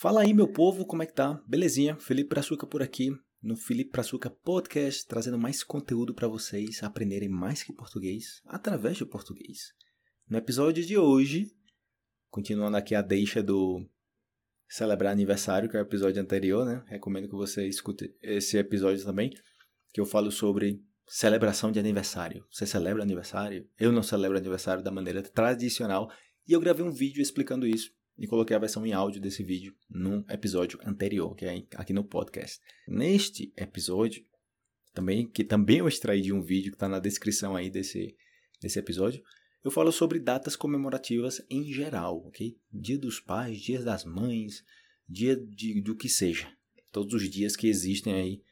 Fala aí, meu povo, como é que tá? Belezinha? Felipe Praçuca por aqui, no Felipe Praçuca Podcast, trazendo mais conteúdo para vocês aprenderem mais que português através do português. No episódio de hoje, continuando aqui a deixa do celebrar aniversário, que é o episódio anterior, né? Recomendo que você escute esse episódio também, que eu falo sobre celebração de aniversário. Você celebra aniversário? Eu não celebro aniversário da maneira tradicional e eu gravei um vídeo explicando isso e coloquei a versão em áudio desse vídeo num episódio anterior, que é aqui no podcast. Neste episódio, também que também eu extraí de um vídeo que está na descrição aí desse, desse episódio, eu falo sobre datas comemorativas em geral, ok? Dia dos pais, dias das mães, dia de, do que seja. Todos os dias que existem aí,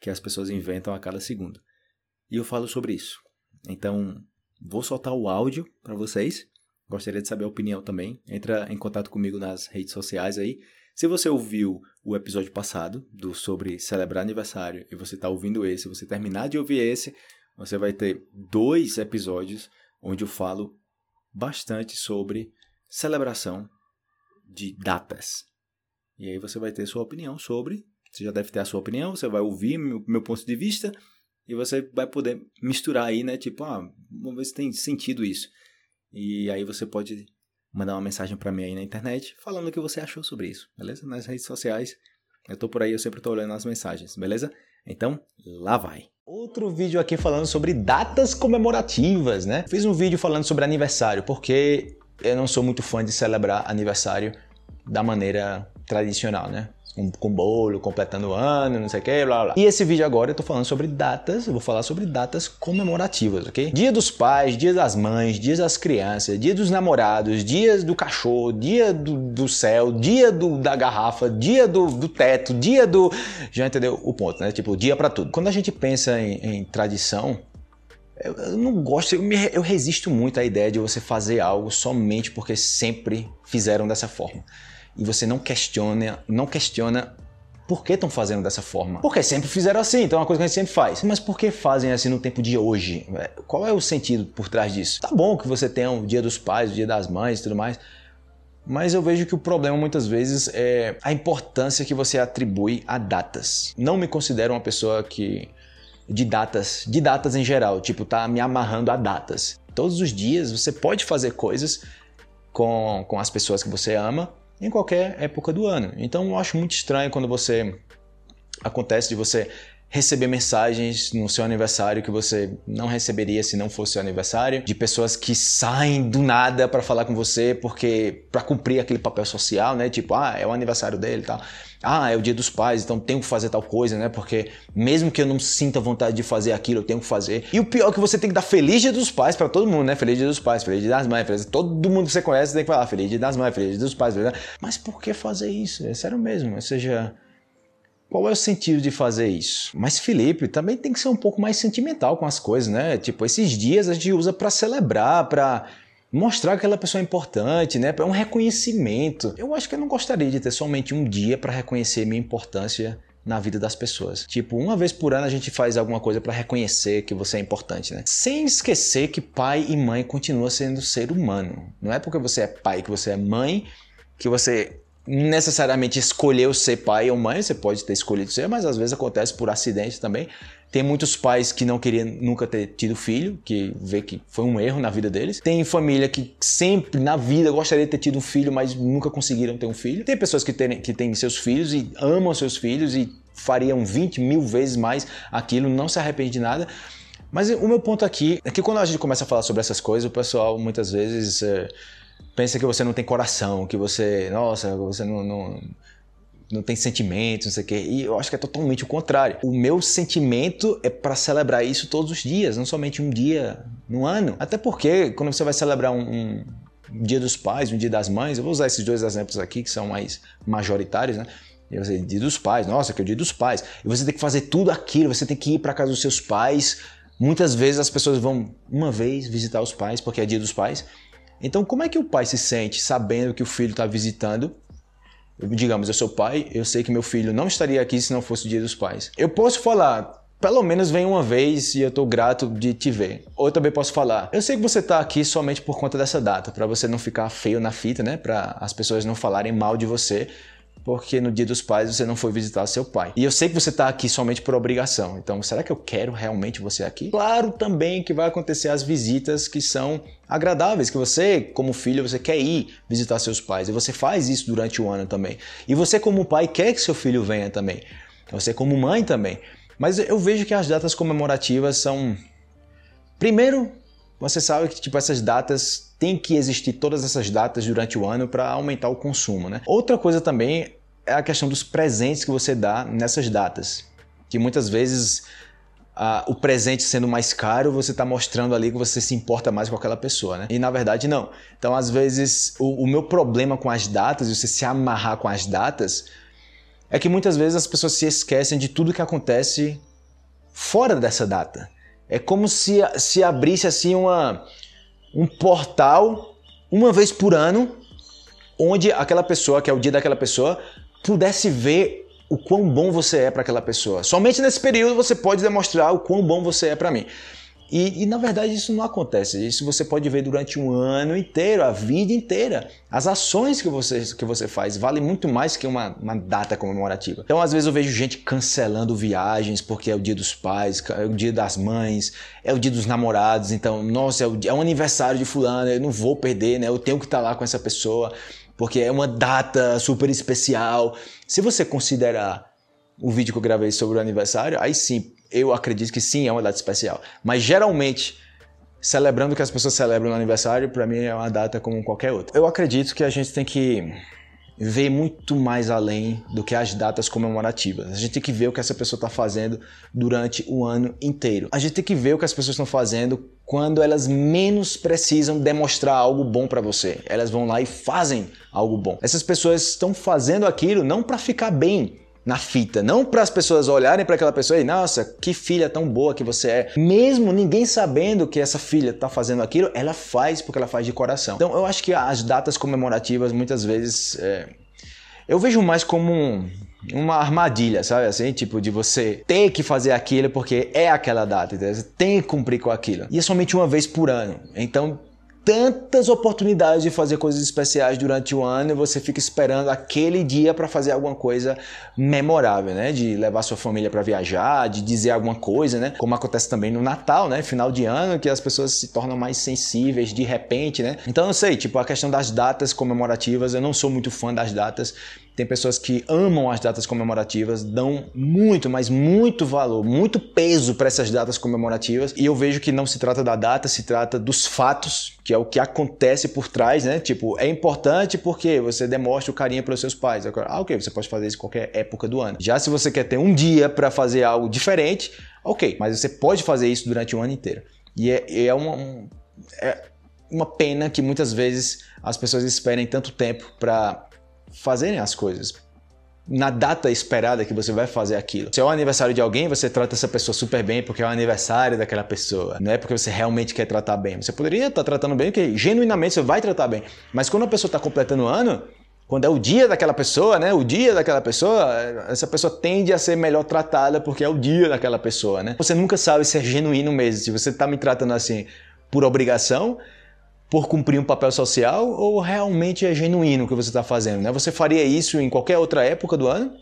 que as pessoas inventam a cada segundo. E eu falo sobre isso. Então, vou soltar o áudio para vocês Gostaria de saber a opinião também. Entra em contato comigo nas redes sociais aí. Se você ouviu o episódio passado do sobre celebrar aniversário e você está ouvindo esse, você terminar de ouvir esse, você vai ter dois episódios onde eu falo bastante sobre celebração de datas. E aí você vai ter sua opinião sobre. Você já deve ter a sua opinião, você vai ouvir meu, meu ponto de vista e você vai poder misturar aí, né? Tipo, ah, vamos ver se tem sentido isso. E aí você pode mandar uma mensagem para mim aí na internet falando o que você achou sobre isso, beleza? Nas redes sociais. Eu tô por aí, eu sempre tô olhando as mensagens, beleza? Então, lá vai. Outro vídeo aqui falando sobre datas comemorativas, né? Fiz um vídeo falando sobre aniversário, porque eu não sou muito fã de celebrar aniversário da maneira tradicional, né? Com, com bolo, completando o ano, não sei o que, blá blá. E esse vídeo agora eu tô falando sobre datas, eu vou falar sobre datas comemorativas, ok? Dia dos pais, dia das mães, dias das crianças, dia dos namorados, dias do cachorro, dia do, do céu, dia do, da garrafa, dia do, do teto, dia do. Já entendeu o ponto, né? Tipo, dia para tudo. Quando a gente pensa em, em tradição, eu, eu, não gosto, eu, me, eu resisto muito à ideia de você fazer algo somente porque sempre fizeram dessa forma e você não questiona, não questiona por que estão fazendo dessa forma? Porque sempre fizeram assim, então é uma coisa que a gente sempre faz. Mas por que fazem assim no tempo de hoje? Qual é o sentido por trás disso? Tá bom que você tenha o dia dos pais, o dia das mães e tudo mais, mas eu vejo que o problema muitas vezes é a importância que você atribui a datas. Não me considero uma pessoa que de datas, de datas em geral, tipo, tá me amarrando a datas. Todos os dias você pode fazer coisas com, com as pessoas que você ama em qualquer época do ano. Então eu acho muito estranho quando você acontece de você receber mensagens no seu aniversário que você não receberia se não fosse seu aniversário, de pessoas que saem do nada para falar com você porque para cumprir aquele papel social, né? Tipo, ah, é o aniversário dele, tal. Ah, é o dia dos pais, então tenho que fazer tal coisa, né? Porque mesmo que eu não sinta vontade de fazer aquilo, eu tenho que fazer. E o pior é que você tem que dar feliz dia dos pais para todo mundo, né? Feliz dia dos pais, feliz dia das mães, feliz... todo mundo que você conhece tem que falar feliz dia das mães, feliz dia dos pais, feliz... Mas por que fazer isso? É sério mesmo, ou seja, qual é o sentido de fazer isso? Mas Felipe também tem que ser um pouco mais sentimental com as coisas, né? Tipo, esses dias a gente usa para celebrar, para mostrar que aquela pessoa é importante, né? Para um reconhecimento. Eu acho que eu não gostaria de ter somente um dia para reconhecer minha importância na vida das pessoas. Tipo, uma vez por ano a gente faz alguma coisa para reconhecer que você é importante, né? Sem esquecer que pai e mãe continuam sendo ser humano. Não é porque você é pai que você é mãe que você necessariamente escolheu ser pai ou mãe, você pode ter escolhido ser, mas às vezes acontece por acidente também. Tem muitos pais que não queriam nunca ter tido filho, que vê que foi um erro na vida deles. Tem família que sempre na vida gostaria de ter tido um filho, mas nunca conseguiram ter um filho. Tem pessoas que têm, que têm seus filhos e amam seus filhos e fariam 20 mil vezes mais aquilo, não se arrepende de nada. Mas o meu ponto aqui é que quando a gente começa a falar sobre essas coisas, o pessoal muitas vezes. É, pensa que você não tem coração, que você, nossa, você não, não, não tem sentimentos, não sei o quê. E eu acho que é totalmente o contrário. O meu sentimento é para celebrar isso todos os dias, não somente um dia no ano. Até porque quando você vai celebrar um, um Dia dos Pais, um Dia das Mães, eu vou usar esses dois exemplos aqui que são mais majoritários, né? E você, dia dos pais, nossa, que é o dia dos pais. E você tem que fazer tudo aquilo, você tem que ir para casa dos seus pais. Muitas vezes as pessoas vão uma vez visitar os pais, porque é dia dos pais. Então, como é que o pai se sente sabendo que o filho está visitando? Digamos, eu sou pai, eu sei que meu filho não estaria aqui se não fosse o dia dos pais. Eu posso falar, pelo menos vem uma vez e eu estou grato de te ver. Ou eu também posso falar, eu sei que você está aqui somente por conta dessa data, para você não ficar feio na fita, né? Para as pessoas não falarem mal de você porque no dia dos pais você não foi visitar seu pai. E eu sei que você está aqui somente por obrigação. Então, será que eu quero realmente você aqui? Claro também que vai acontecer as visitas que são agradáveis, que você, como filho, você quer ir visitar seus pais. E você faz isso durante o ano também. E você, como pai, quer que seu filho venha também. Você, como mãe, também. Mas eu vejo que as datas comemorativas são. Primeiro, você sabe que tipo essas datas tem que existir todas essas datas durante o ano para aumentar o consumo, né? Outra coisa também é a questão dos presentes que você dá nessas datas. Que muitas vezes o presente sendo mais caro, você está mostrando ali que você se importa mais com aquela pessoa, né? E na verdade não. Então, às vezes, o, o meu problema com as datas, você se amarrar com as datas, é que muitas vezes as pessoas se esquecem de tudo que acontece fora dessa data. É como se, se abrisse assim uma, um portal uma vez por ano, onde aquela pessoa, que é o dia daquela pessoa, pudesse ver o quão bom você é para aquela pessoa. Somente nesse período você pode demonstrar o quão bom você é para mim. E, e, na verdade isso não acontece. Isso você pode ver durante um ano inteiro, a vida inteira. As ações que você, que você faz valem muito mais que uma, uma data comemorativa. Então, às vezes, eu vejo gente cancelando viagens porque é o dia dos pais, é o dia das mães, é o dia dos namorados. Então, nossa, é o, é o aniversário de Fulano, eu não vou perder, né? Eu tenho que estar lá com essa pessoa porque é uma data super especial. Se você considerar o vídeo que eu gravei sobre o aniversário, aí sim, eu acredito que sim, é uma data especial. Mas geralmente, celebrando o que as pessoas celebram no aniversário, para mim é uma data como qualquer outra. Eu acredito que a gente tem que ver muito mais além do que as datas comemorativas. A gente tem que ver o que essa pessoa está fazendo durante o ano inteiro. A gente tem que ver o que as pessoas estão fazendo quando elas menos precisam demonstrar algo bom para você. Elas vão lá e fazem algo bom. Essas pessoas estão fazendo aquilo não para ficar bem na fita, não para as pessoas olharem para aquela pessoa e nossa, que filha tão boa que você é. Mesmo ninguém sabendo que essa filha está fazendo aquilo, ela faz porque ela faz de coração. Então eu acho que as datas comemorativas muitas vezes é... eu vejo mais como um, uma armadilha, sabe assim? Tipo, de você ter que fazer aquilo porque é aquela data, entendeu? Você tem que cumprir com aquilo. E é somente uma vez por ano. Então, tantas oportunidades de fazer coisas especiais durante o ano e você fica esperando aquele dia para fazer alguma coisa memorável, né? De levar sua família para viajar, de dizer alguma coisa, né? Como acontece também no Natal, né? Final de ano, que as pessoas se tornam mais sensíveis de repente, né? Então, eu sei, tipo, a questão das datas comemorativas, eu não sou muito fã das datas, tem pessoas que amam as datas comemorativas, dão muito, mas muito valor, muito peso para essas datas comemorativas. E eu vejo que não se trata da data, se trata dos fatos, que é o que acontece por trás, né? Tipo, é importante porque você demonstra o carinho para os seus pais. Ah, ok, você pode fazer isso em qualquer época do ano. Já se você quer ter um dia para fazer algo diferente, ok, mas você pode fazer isso durante o ano inteiro. E é, é uma, um, é uma pena que muitas vezes as pessoas esperem tanto tempo para fazerem as coisas. Na data esperada que você vai fazer aquilo. Se é o aniversário de alguém, você trata essa pessoa super bem porque é o aniversário daquela pessoa. Não é porque você realmente quer tratar bem. Você poderia estar tratando bem, porque genuinamente você vai tratar bem. Mas quando a pessoa está completando o ano, quando é o dia daquela pessoa, né? O dia daquela pessoa, essa pessoa tende a ser melhor tratada porque é o dia daquela pessoa, né? Você nunca sabe se é genuíno mesmo. Se você está me tratando assim por obrigação, por cumprir um papel social ou realmente é genuíno o que você está fazendo? Né? Você faria isso em qualquer outra época do ano?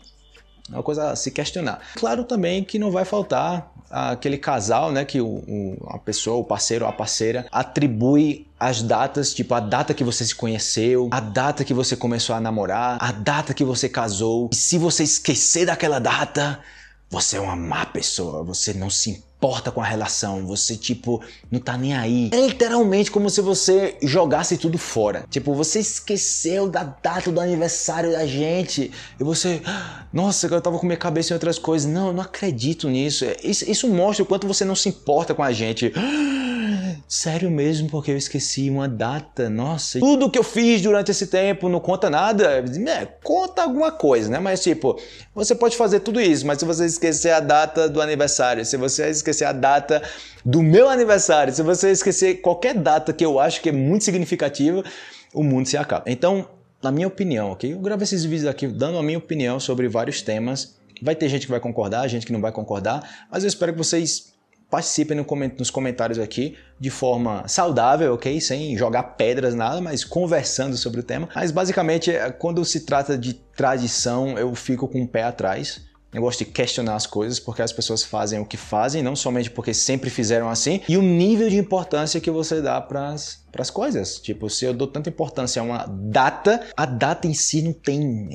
É uma coisa a se questionar. Claro também que não vai faltar aquele casal, né, que o, o, a pessoa, o parceiro ou a parceira atribui as datas, tipo a data que você se conheceu, a data que você começou a namorar, a data que você casou. E se você esquecer daquela data, você é uma má pessoa, você não se importa com a relação, você tipo não tá nem aí. É literalmente como se você jogasse tudo fora. Tipo, você esqueceu da data do aniversário da gente e você, nossa, eu tava com minha cabeça em outras coisas. Não, eu não acredito nisso. Isso, isso mostra o quanto você não se importa com a gente. Sério mesmo, porque eu esqueci uma data. Nossa, tudo que eu fiz durante esse tempo não conta nada. É, conta alguma coisa, né? Mas tipo, você pode fazer tudo isso, mas se você esquecer a data do aniversário, se você esquecer a data do meu aniversário, se você esquecer qualquer data que eu acho que é muito significativa, o mundo se acaba. Então, na minha opinião, ok? Eu gravei esses vídeos aqui dando a minha opinião sobre vários temas. Vai ter gente que vai concordar, gente que não vai concordar, mas eu espero que vocês participem nos comentários aqui de forma saudável, ok? Sem jogar pedras, nada, mas conversando sobre o tema. Mas basicamente, é, quando se trata de tradição, eu fico com o pé atrás. Eu gosto de questionar as coisas porque as pessoas fazem o que fazem, não somente porque sempre fizeram assim, e o nível de importância que você dá para as coisas. Tipo, se eu dou tanta importância a uma data, a data em si não tem.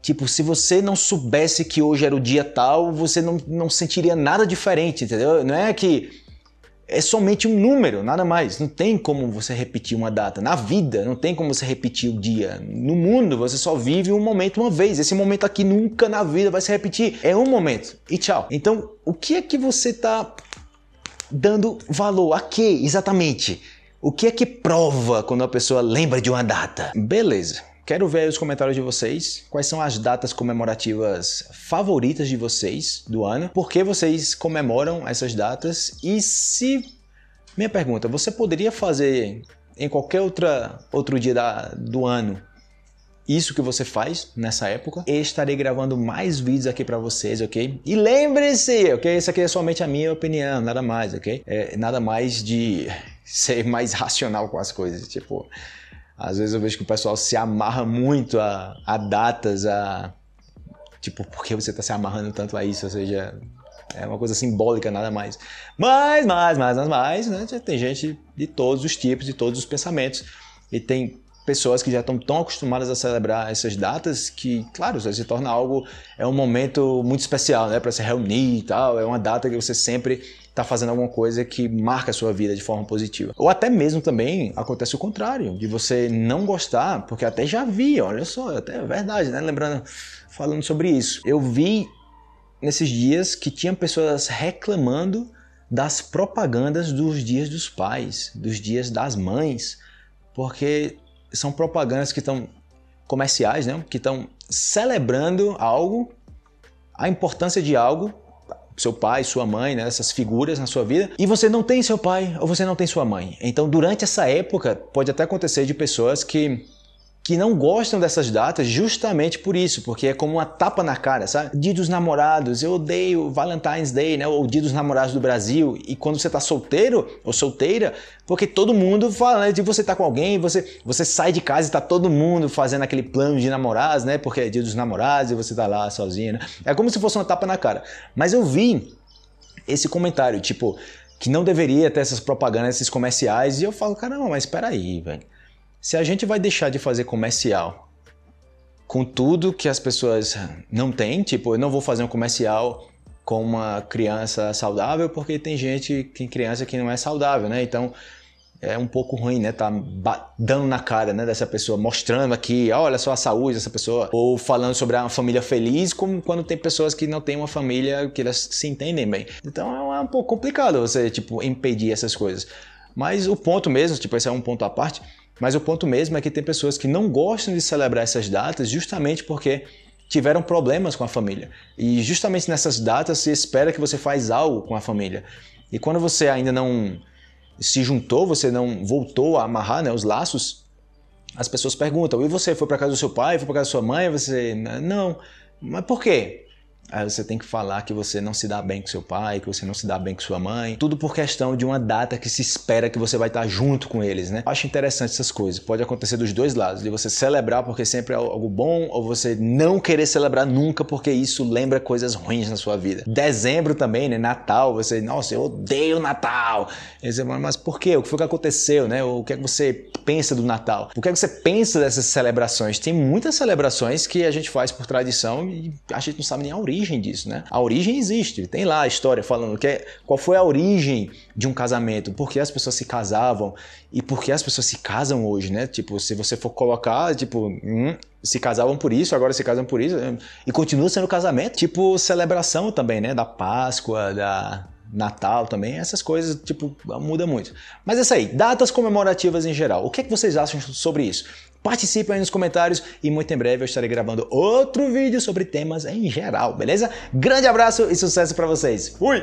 Tipo, se você não soubesse que hoje era o dia tal, você não, não sentiria nada diferente, entendeu? Não é que é somente um número, nada mais. Não tem como você repetir uma data. Na vida, não tem como você repetir o dia. No mundo, você só vive um momento uma vez. Esse momento aqui nunca na vida vai se repetir. É um momento e tchau. Então, o que é que você está dando valor? A que exatamente? O que é que prova quando a pessoa lembra de uma data? Beleza. Quero ver os comentários de vocês. Quais são as datas comemorativas favoritas de vocês do ano? Por que vocês comemoram essas datas? E se. Minha pergunta: você poderia fazer em qualquer outra, outro dia da, do ano isso que você faz nessa época. E estarei gravando mais vídeos aqui para vocês, ok? E lembre-se, ok? Isso aqui é somente a minha opinião, nada mais, ok? É nada mais de ser mais racional com as coisas, tipo. Às vezes eu vejo que o pessoal se amarra muito a, a datas, a. Tipo, por que você está se amarrando tanto a isso? Ou seja, é uma coisa simbólica, nada mais. Mas, mais, mais, mais, mais, né? Tem gente de todos os tipos, de todos os pensamentos. E tem pessoas que já estão tão acostumadas a celebrar essas datas que, claro, se torna algo, é um momento muito especial, né? Para se reunir e tal. É uma data que você sempre está fazendo alguma coisa que marca a sua vida de forma positiva. Ou até mesmo também acontece o contrário, de você não gostar, porque até já vi, olha só, até é verdade, né? Lembrando, falando sobre isso. Eu vi nesses dias que tinha pessoas reclamando das propagandas dos dias dos pais, dos dias das mães, porque são propagandas que estão comerciais, né? Que estão celebrando algo, a importância de algo seu pai, sua mãe, né, essas figuras na sua vida, e você não tem seu pai ou você não tem sua mãe. Então, durante essa época, pode até acontecer de pessoas que que não gostam dessas datas justamente por isso, porque é como uma tapa na cara, sabe? Dia dos namorados, eu odeio Valentine's Day, né? Ou Dia dos Namorados do Brasil. E quando você tá solteiro ou solteira, porque todo mundo fala, né? De você tá com alguém, você, você sai de casa e tá todo mundo fazendo aquele plano de namorados, né? Porque é Dia dos Namorados e você tá lá sozinho, né? É como se fosse uma tapa na cara. Mas eu vi esse comentário, tipo, que não deveria ter essas propagandas, esses comerciais, e eu falo, caramba, mas espera aí, velho se a gente vai deixar de fazer comercial com tudo que as pessoas não têm, tipo, eu não vou fazer um comercial com uma criança saudável porque tem gente, tem criança que não é saudável, né? Então é um pouco ruim, né? Tá dando na cara, né, dessa pessoa, mostrando aqui, olha só a saúde dessa pessoa, ou falando sobre uma família feliz, como quando tem pessoas que não têm uma família que elas se entendem bem. Então é um pouco complicado você, tipo, impedir essas coisas. Mas o ponto mesmo, tipo, esse é um ponto à parte, mas o ponto mesmo é que tem pessoas que não gostam de celebrar essas datas justamente porque tiveram problemas com a família. E justamente nessas datas se espera que você faz algo com a família. E quando você ainda não se juntou, você não voltou a amarrar né, os laços, as pessoas perguntam: e você foi para casa do seu pai, foi para casa da sua mãe? Você não. Mas por quê? Aí você tem que falar que você não se dá bem com seu pai, que você não se dá bem com sua mãe. Tudo por questão de uma data que se espera que você vai estar junto com eles, né? Acho interessante essas coisas. Pode acontecer dos dois lados, de você celebrar porque sempre é algo bom, ou você não querer celebrar nunca porque isso lembra coisas ruins na sua vida. Dezembro também, né? Natal, você, nossa, eu odeio Natal. E você, mas por quê? O que foi que aconteceu, né? O que é que você pensa do Natal? O que é que você pensa dessas celebrações? Tem muitas celebrações que a gente faz por tradição e a gente não sabe nem a origem origem disso, né? A origem existe, tem lá a história falando que é, qual foi a origem de um casamento, por que as pessoas se casavam e por que as pessoas se casam hoje, né? Tipo, se você for colocar, tipo, hum, se casavam por isso, agora se casam por isso, e continua sendo casamento. Tipo, celebração também, né? Da Páscoa, da Natal também, essas coisas, tipo, muda muito. Mas é isso aí, datas comemorativas em geral. O que, é que vocês acham sobre isso? Participe aí nos comentários e muito em breve eu estarei gravando outro vídeo sobre temas em geral, beleza? Grande abraço e sucesso para vocês. Fui!